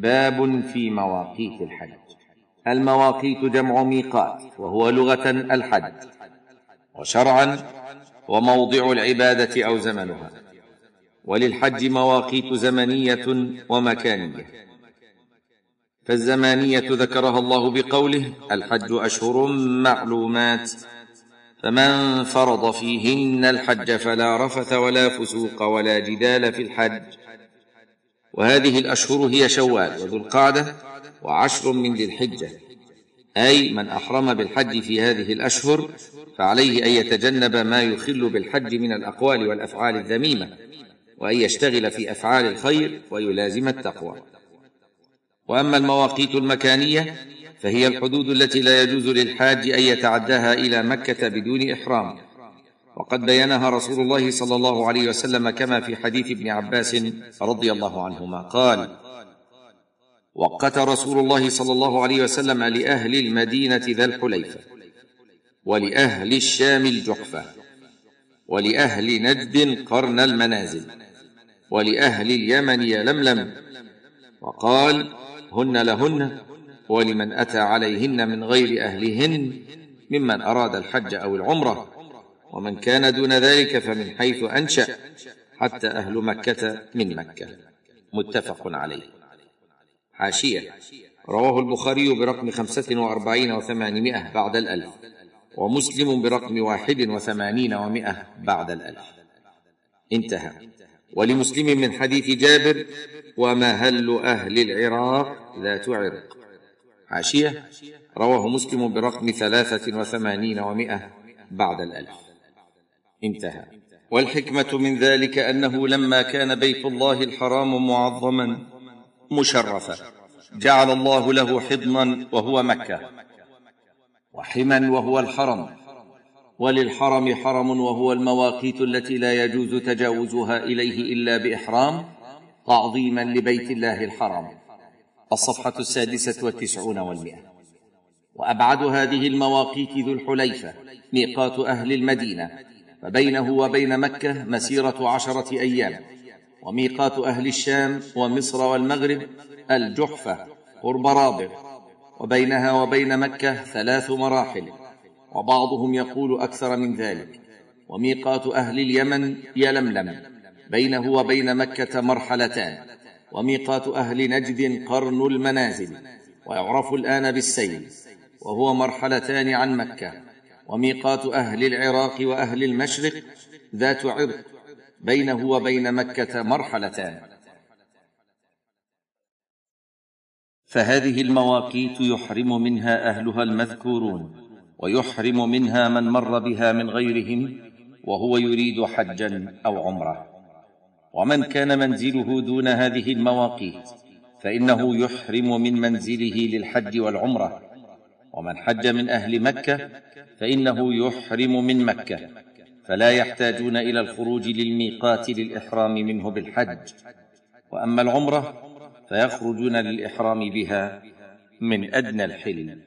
باب في مواقيت الحج. المواقيت جمع ميقات وهو لغة الحج وشرعا وموضع العبادة أو زمنها. وللحج مواقيت زمنية ومكانية. فالزمانية ذكرها الله بقوله الحج أشهر معلومات فمن فرض فيهن الحج فلا رفث ولا فسوق ولا جدال في الحج. وهذه الأشهر هي شوال وذو القعدة وعشر من ذي الحجة. أي من أحرم بالحج في هذه الأشهر فعليه أن يتجنب ما يخل بالحج من الأقوال والأفعال الذميمة وأن يشتغل في أفعال الخير ويلازم التقوى. وأما المواقيت المكانية فهي الحدود التي لا يجوز للحاج أن يتعداها إلى مكة بدون إحرام. وقد بينها رسول الله صلى الله عليه وسلم كما في حديث ابن عباس رضي الله عنهما. قال وقت رسول الله صلى الله عليه وسلم لأهل المدينة ذا الحليفة ولأهل الشام الجحفة ولأهل نجد قرن المنازل ولأهل اليمن يلملم وقال هن لهن ولمن أتى عليهن من غير أهلهن ممن أراد الحج أو العمرة. ومن كان دون ذلك فمن حيث أنشأ حتى أهل مكة من مكة. متفق عليه. حاشية. رواه البخاري برقم خمسة وأربعين وثمانمائة بعد الألف ومسلم برقم واحد وثمانين ومائة بعد الألف. انتهى. ولمسلم من حديث جابر ومهل أهل العراق ذات عرق. حاشية. رواه مسلم برقم ثلاثة وثمانين ومائة بعد الألف. انتهى. والحكمة من ذلك أنه لما كان بيت الله الحرام معظما مشرفا جعل الله له حضنا وهو مكة وحما وهو الحرم وللحرم حرم وهو المواقيت التي لا يجوز تجاوزها إليه إلا بإحرام تعظيما لبيت الله الحرام. الصفحة السادسة والتسعون والمئة. وأبعد هذه المواقيت ذو الحليفة ميقات أهل المدينة. فبينه وبين مكة مسيرة عشرة أيام وميقات أهل الشام ومصر والمغرب الجحفة قرب رابغ وبينها وبين مكة ثلاث مراحل وبعضهم يقول أكثر من ذلك وميقات أهل اليمن يلملم بينه وبين مكة مرحلتان وميقات أهل نجد قرن المنازل ويعرف الآن بالسيل وهو مرحلتان عن مكة. وميقات أهل العراق وأهل المشرق ذات عرق بينه وبين مكة مرحلتان. فهذه المواقيت يحرم منها أهلها المذكورون ويحرم منها من مر بها من غيرهم وهو يريد حجا أو عمرة. ومن كان منزله دون هذه المواقيت فإنه يحرم من منزله للحج والعمرة. ومن حج من أهل مكة فإنه يحرم من مكة فلا يحتاجون إلى الخروج للميقات للإحرام منه بالحج. وأما العمرة فيخرجون للإحرام بها من أدنى الحل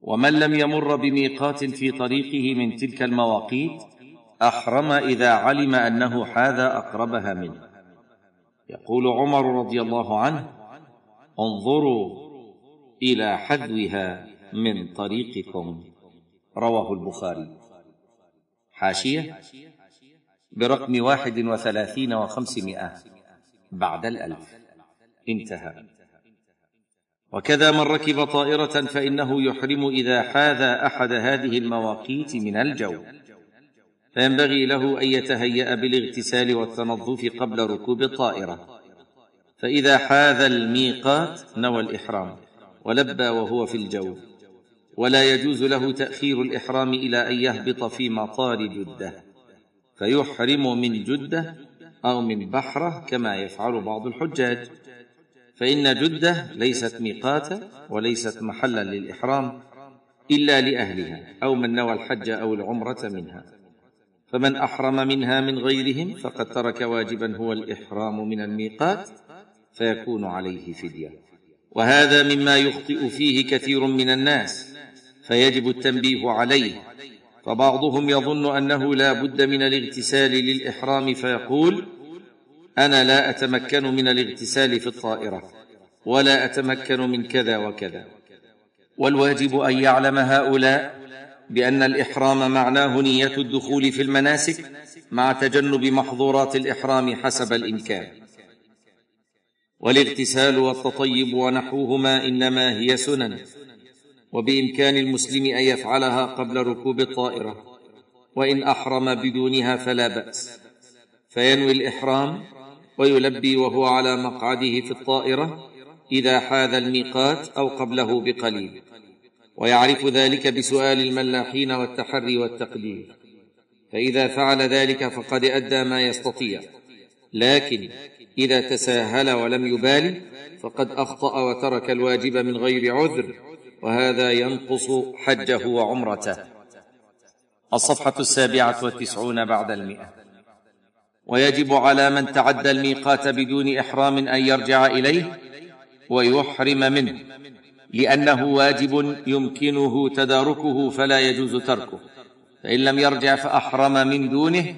ومن لم يمر بميقات في طريقه من تلك المواقيت أحرم إذا علم أنه حاذ أقربها منه. يقول عمر رضي الله عنه انظروا إلى حذوها من طريقكم. رواه البخاري. حاشية برقم واحد وثلاثين وخمسمائة بعد الألف. انتهى. وكذا من ركب طائرة فإنه يحرم إذا حاذى أحد هذه المواقيت من الجو. فينبغي له أن يتهيأ بالاغتسال والتنظف قبل ركوب الطائرة. فإذا حاذ الميقات نوى الإحرام. ولبى وهو في الجو. ولا يجوز له تأخير الإحرام إلى أن يهبط في مطار جدة. فيحرم من جدة أو من بحرة كما يفعل بعض الحجاج. فإن جدة ليست ميقاتا وليست محلا للإحرام إلا لأهلها أو من نوى الحج أو العمرة منها. فمن أحرم منها من غيرهم فقد ترك واجبا هو الإحرام من الميقات فيكون عليه فدية. وهذا مما يخطئ فيه كثير من الناس فيجب التنبيه عليه. فبعضهم يظن أنه لا بد من الاغتسال للإحرام فيقول أنا لا أتمكن من الاغتسال في الطائرة ولا أتمكن من كذا وكذا. والواجب أن يعلم هؤلاء بأن الإحرام معناه نية الدخول في المناسك مع تجنب محظورات الإحرام حسب الإمكان. والاغتسال والتطيب ونحوهما إنما هي سنن. وبإمكان المسلم أن يفعلها قبل ركوب الطائرة. وإن أحرم بدونها فلا بأس. فينوي الإحرام ويلبي وهو على مقعده في الطائرة إذا حاذ الميقات أو قبله بقليل. ويعرف ذلك بسؤال الملاحين والتحري والتقدير فإذا فعل ذلك فقد أدى ما يستطيع. لكن إذا تساهل ولم يبال فقد أخطأ وترك الواجب من غير عذر وهذا ينقص حجه وعمرته. الصفحة السابعة والتسعون بعد المئة. ويجب على من تعدى الميقات بدون إحرام أن يرجع إليه ويحرم منه لأنه واجب يمكنه تداركه فلا يجوز تركه. فإن لم يرجع فأحرم من دونه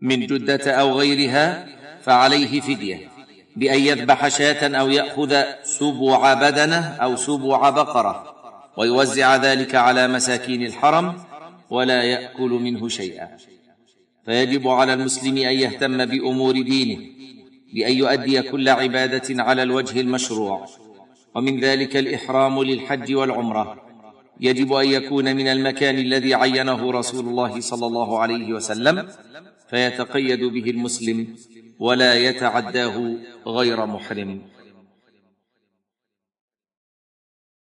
من جدة أو غيرها فعليه فدية بأن يذبح شاة أو يأخذ سبع بدنة أو سبع بقرة ويوزع ذلك على مساكين الحرم ولا يأكل منه شيئا. فيجب على المسلم أن يهتم بأمور دينه بأن يؤدي كل عبادة على الوجه المشروع. ومن ذلك الإحرام للحج والعمرة. يجب أن يكون من المكان الذي عينه رسول الله صلى الله عليه وسلم فيتقيد به المسلم ولا يتعداه غير محرم.